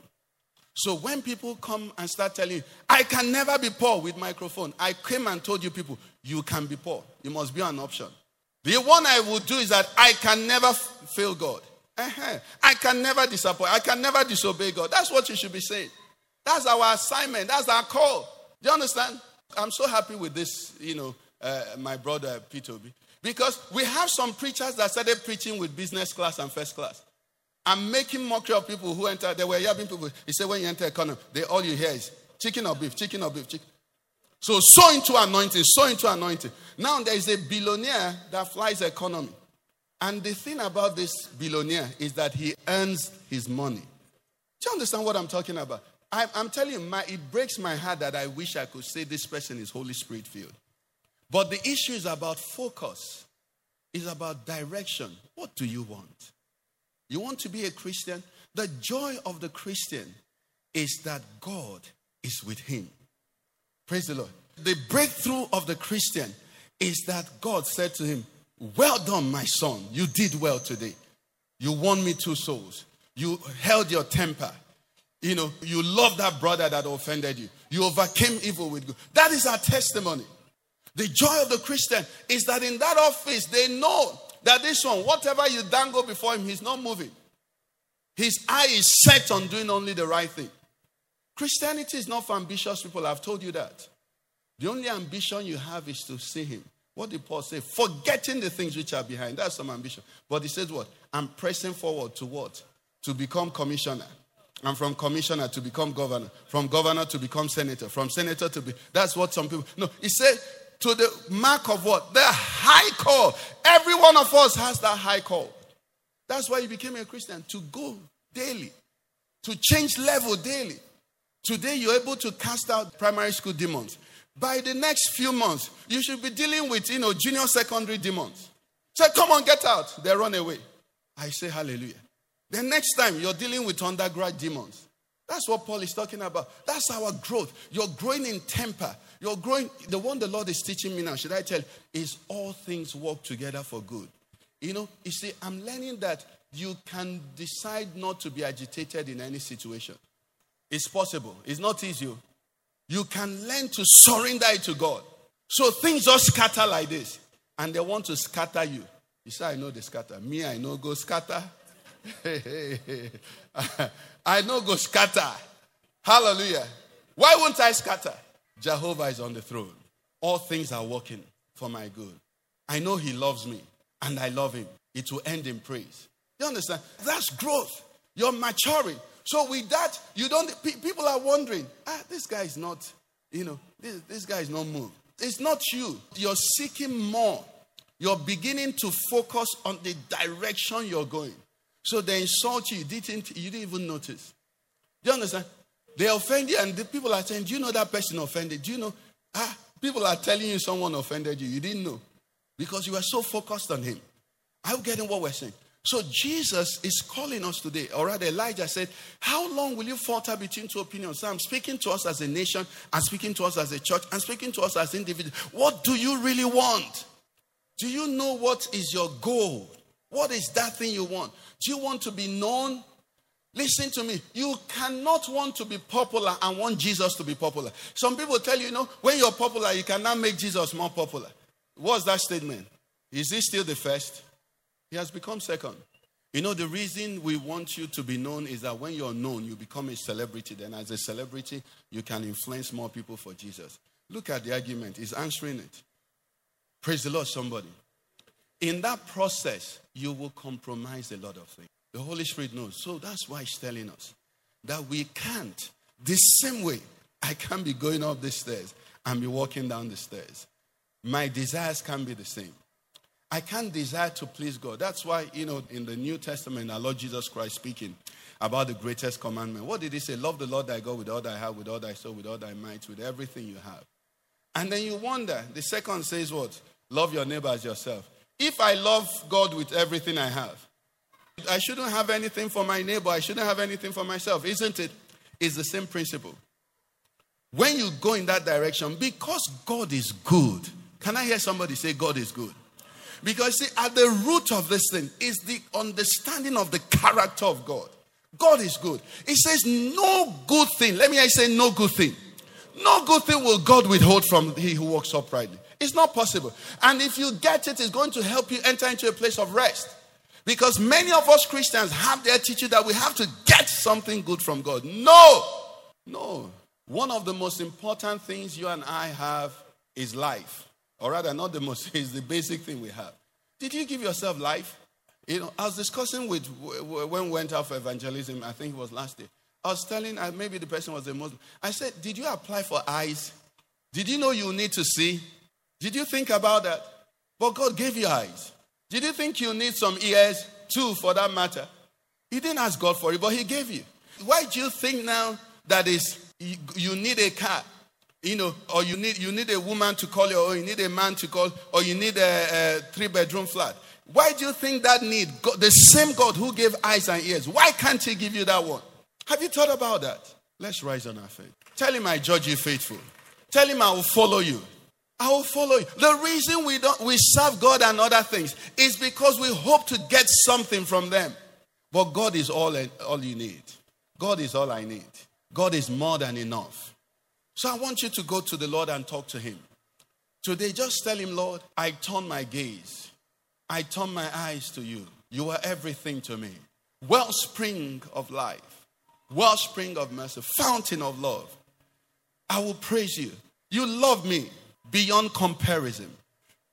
So when people come and start telling you, I can never be poor with microphone, I came and told you people, you can be poor. You must be an option. The one I will do is that I can never f- fail God. Uh-huh. I can never disappoint. I can never disobey God. That's what you should be saying. That's our assignment. That's our call. Do you understand? I'm so happy with this, you know, uh, my brother Peter Obi, because we have some preachers that started preaching with business class and first class. I'm making mockery of people who enter. They were yapping people. He said, when you enter economy, they all you hear is chicken or beef, chicken or beef, chicken. So sow into anointing, sow into anointing. Now there is a billionaire that flies economy. And the thing about this billionaire is that he earns his money. Do you understand what I'm talking about? I, I'm telling you, my, it breaks my heart that I wish I could say this person is Holy Spirit filled. But the issue is about focus, it's about direction. What do you want? You want to be a Christian? The joy of the Christian is that God is with him. Praise the Lord. The breakthrough of the Christian is that God said to him, Well done, my son. You did well today. You won me two souls. You held your temper. You know, you loved that brother that offended you. You overcame evil with good. That is our testimony. The joy of the Christian is that in that office, they know that this one, whatever you dangle before him, he's not moving. His eye is set on doing only the right thing. Christianity is not for ambitious people. I've told you that. The only ambition you have is to see him. What did Paul say? Forgetting the things which are behind. That's some ambition. But he says what? I'm pressing forward to what? To become commissioner. And from commissioner to become governor. From governor to become senator. From senator to be. That's what some people. No, he said to the mark of what? The high call. Every one of us has that high call. That's why he became a Christian. To go daily. To change level daily. Today, you're able to cast out primary school demons. By the next few months, you should be dealing with, you know, junior secondary demons. Say, come on, get out. They run away. I say hallelujah. The next time, you're dealing with undergrad demons. That's what Paul is talking about. That's our growth. You're growing in temper. You're growing. The one the Lord is teaching me now, should I tell, is all things work together for good. You know, you see, I'm learning that you can decide not to be agitated in any situation. It's possible. It's not easy. You can learn to surrender it to God. So things just scatter like this. And they want to scatter you. You say, I know they scatter. Me, I know go scatter. I know go scatter. Hallelujah. Why won't I scatter? Jehovah is on the throne. All things are working for my good. I know he loves me and I love him. It will end in praise. You understand? That's growth. You're maturing. So with that, you don't. pe- People are wondering, ah, this guy is not, you know, this, this guy is not moved. It's not you. You're seeking more. You're beginning to focus on the direction you're going. So they insult you. You didn't. You didn't even notice. Do you understand? They offend you, and the people are saying, "Do you know that person offended? Do you know?" Ah, people are telling you someone offended you. You didn't know because you were so focused on him. Are you getting what we're saying? So Jesus is calling us today. Or rather, Elijah said, How long will you falter between two opinions? So I'm speaking to us as a nation, I'm speaking to us as a church, I'm speaking to us as individuals. What do you really want? Do you know what is your goal? What is that thing you want? Do you want to be known? Listen to me. You cannot want to be popular and want Jesus to be popular. Some people tell you, you know, when you're popular, you cannot make Jesus more popular. What's that statement? Is he still the first? He has become second. You know, the reason we want you to be known is that when you're known, you become a celebrity. Then, as a celebrity, you can influence more people for Jesus. Look at the argument, he's answering it. Praise the Lord, somebody. In that process, you will compromise a lot of things. The Holy Spirit knows. So that's why He's telling us that we can't, the same way I can't be going up the stairs and be walking down the stairs. My desires can't be the same. I can't desire to please God. That's why, you know, in the New Testament, our Lord Jesus Christ speaking about the greatest commandment. What did he say? Love the Lord thy God with all thy heart, with all thy soul, with all thy might, with everything you have. And then you wonder, the second says what? Love your neighbor as yourself. If I love God with everything I have, I shouldn't have anything for my neighbor. I shouldn't have anything for myself, isn't it? It's the same principle. When you go in that direction, because God is good, can I hear somebody say, God is good? Because, see, at the root of this thing is the understanding of the character of God. God is good. It says, No good thing. Let me I say, No good thing. No good thing will God withhold from he who walks uprightly. It's not possible. And if you get it, it's going to help you enter into a place of rest. Because many of us Christians have their teaching that we have to get something good from God. No, no. One of the most important things you and I have is life. Or rather, not the most, is the basic thing we have. Did you give yourself life? You know, I was discussing with, when we went out for evangelism, I think it was last year. I was telling, maybe the person was a Muslim. I said, Did you apply for eyes? Did you know you need to see? Did you think about that? But God gave you eyes. Did you think you need some ears too, for that matter? You didn't ask God for it, but He gave you. Why do you think now that is you need a car, you know, or you need you need a woman to call you, or you need a man to call, or you need a, a three bedroom flat? Why do you think that need God, the same God who gave eyes and ears? Why can't He give you that one? Have you thought about that? Let's rise on our faith. Tell Him I judge you faithful. Tell Him I will follow you. I will follow you. The reason we don't we serve God and other things is because we hope to get something from them. But God is all all you need. God is all I need. God is more than enough. So I want you to go to the Lord and talk to him. Today just tell him, Lord, I turn my gaze. I turn my eyes to you. You are everything to me. Wellspring of life. Wellspring of mercy. Fountain of love. I will praise you. You love me beyond comparison.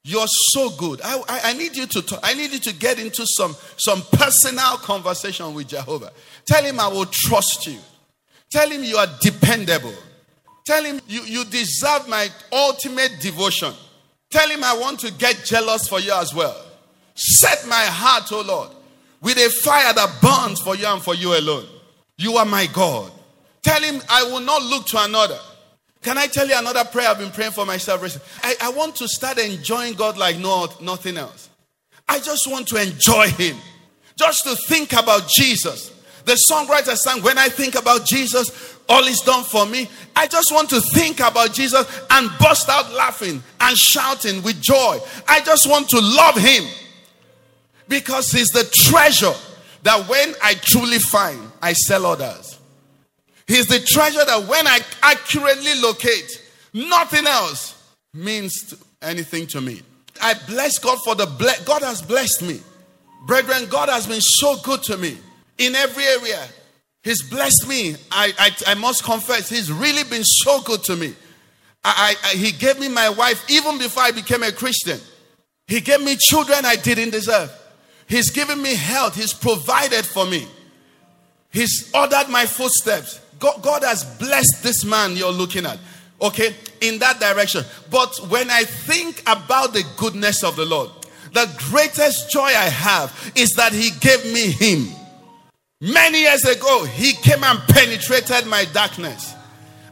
You're so good. I, I, I, need you to talk, I need you to get into some, some personal conversation with Jehovah. Tell him I will trust you. Tell him you are dependable. Tell him you, you deserve my ultimate devotion. Tell him I want to get jealous for you as well. Set my heart, O oh Lord, with a fire that burns for you and for you alone. You are my God. Tell him I will not look to another. Can I tell you another prayer I've been praying for myself recently? I, I want to start enjoying God like no, nothing else. I just want to enjoy Him. Just to think about Jesus. The songwriter sang, When I think about Jesus, all is done for me. I just want to think about Jesus and bust out laughing and shouting with joy. I just want to love Him because He's the treasure that when I truly find, I sell others. He's the treasure that when I accurately locate, nothing else means anything to me. I bless God for the ble- God has blessed me. Brethren, God has been so good to me in every area. He's blessed me. I, I, I must confess, He's really been so good to me. I, I, he gave me my wife even before I became a Christian. He gave me children I didn't deserve. He's given me health. He's provided for me. He's ordered my footsteps. God, God has blessed this man you're looking at. Okay, in that direction. But when I think about the goodness of the Lord, the greatest joy I have is that He gave me Him. Many years ago, He came and penetrated my darkness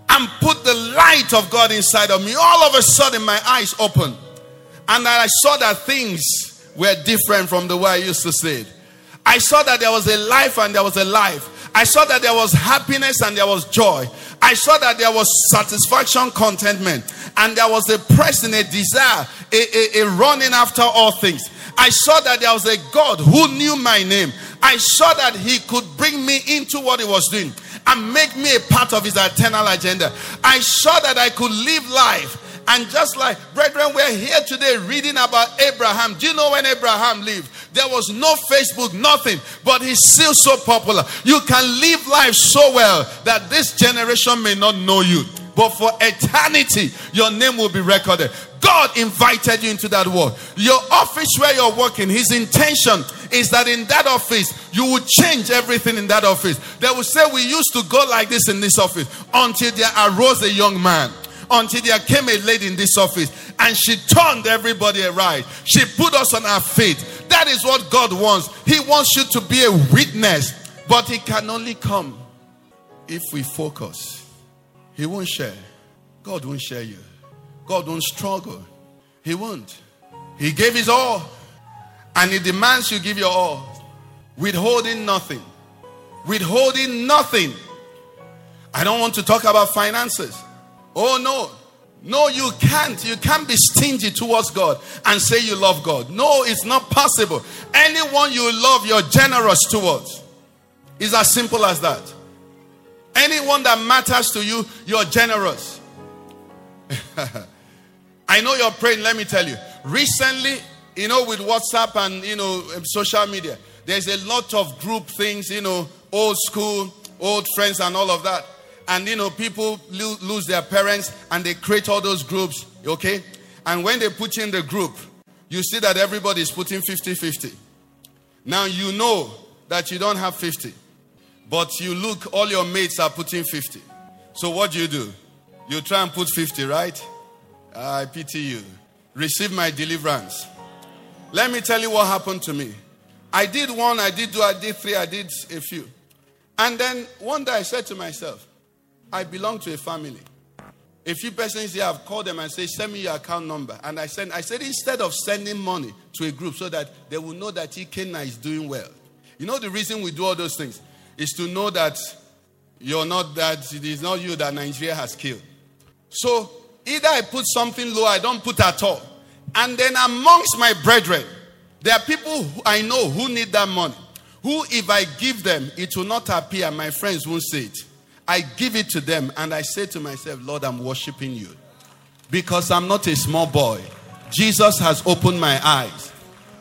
and put the light of God inside of me. All of a sudden, my eyes opened, and I saw that things were different from the way I used to see it. I saw that there was a life and there was a life. I saw that there was happiness and there was joy. I saw that there was satisfaction, contentment, and there was a pressing, a desire, a, a, a running after all things. I saw that there was a God who knew my name. I saw that He could bring me into what He was doing and make me a part of His eternal agenda. I saw that I could live life And just like, brethren, we're here today reading about Abraham. Do you know when Abraham lived? There was no Facebook, nothing, but he's still so popular. You can live life so well that this generation may not know you, but for eternity, your name will be recorded. God invited you into that world. Your office where you're working, his intention is that in that office, you will change everything in that office. They will say, We used to go like this in this office until there arose a young man until there came a lady in this office and she turned everybody around. She put us on our feet. That is what God wants. He wants you to be a witness, but He can only come if we focus. He won't share. God won't share you. God won't struggle. He won't. He gave His all, and He demands you give your all, withholding nothing. Withholding nothing. I don't want to talk about finances. Oh no. No, you can't. You can't be stingy towards God and say you love God. No, it's not possible. Anyone you love, you're generous towards. It's as simple as that. Anyone that matters to you, you're generous. I know you're praying, let me tell you. Recently, you know, with WhatsApp and, you know, um, social media, there's a lot of group things, you know, old school, old friends, and all of that. And you know people lo- lose their parents and they create all those groups okay? And when they put in the group you see that everybody is putting 50-50 now you know that you don't have 50 but you look all your mates are putting 50 so what do you do? You try and put 50 right Ah, i pity you receive my deliverance let me tell you what happened to me i did one i did two i did three i did a few and then one day i said to myself I belong to a family. A few persons here have called them and say, send me your account number. And I send, I said, instead of sending money to a group so that they will know that Ikenna is doing well. You know the reason we do all those things is to know that you're not that it is not you that Nigeria has killed. So either I put something low, I don't put at all. And then amongst my brethren, there are people I know who need that money. Who, if I give them, it will not appear. My friends won't say it. I give it to them and I say to myself, Lord, I'm worshiping you. Because I'm not a small boy. Jesus has opened my eyes.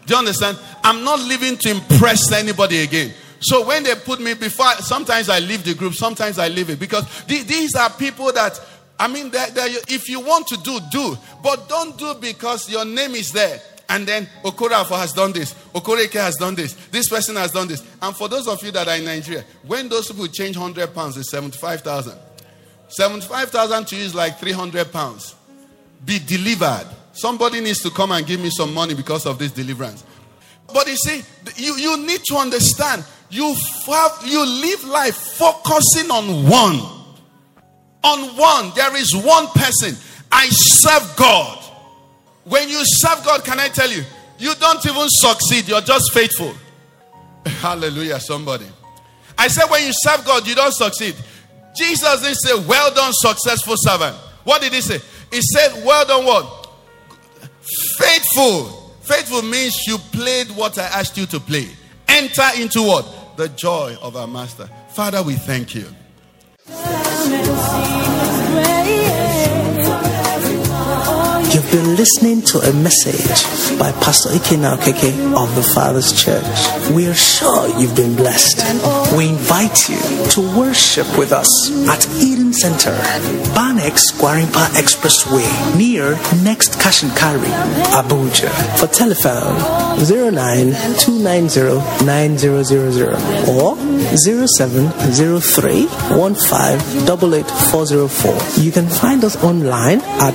Do you understand? I'm not living to impress anybody again. So when they put me before, sometimes I leave the group, sometimes I leave it. Because th- these are people that, I mean, they're, if you want to do, do. But don't do because your name is there. And then Okorafo has done this. Okoreke has done this. This person has done this. And for those of you that are in Nigeria, when those people change 100 pounds, it's 75,000. 75,000 to you is like 300 pounds. Be delivered. Somebody needs to come and give me some money because of this deliverance. But you see, you, you need to understand you, have, you live life focusing on one. On one. There is one person. I serve God. When you serve God, can I tell you, you don't even succeed, you're just faithful. Hallelujah, somebody. I said, when you serve God, you don't succeed. Jesus didn't say, Well done, successful servant. What did he say? He said, Well done, what? Faithful. Faithful means you played what I asked you to play. Enter into what? The joy of our master. Father, we thank you. You've been listening to a message by Pastor Ikenna Keke of the Father's Church. We are sure you've been blessed. We invite you to worship with us at Eden Center, Banex Gwarimpa Expressway, near Next Carry, Abuja. For telephone 0929090000 or 0703158804. You can find us online at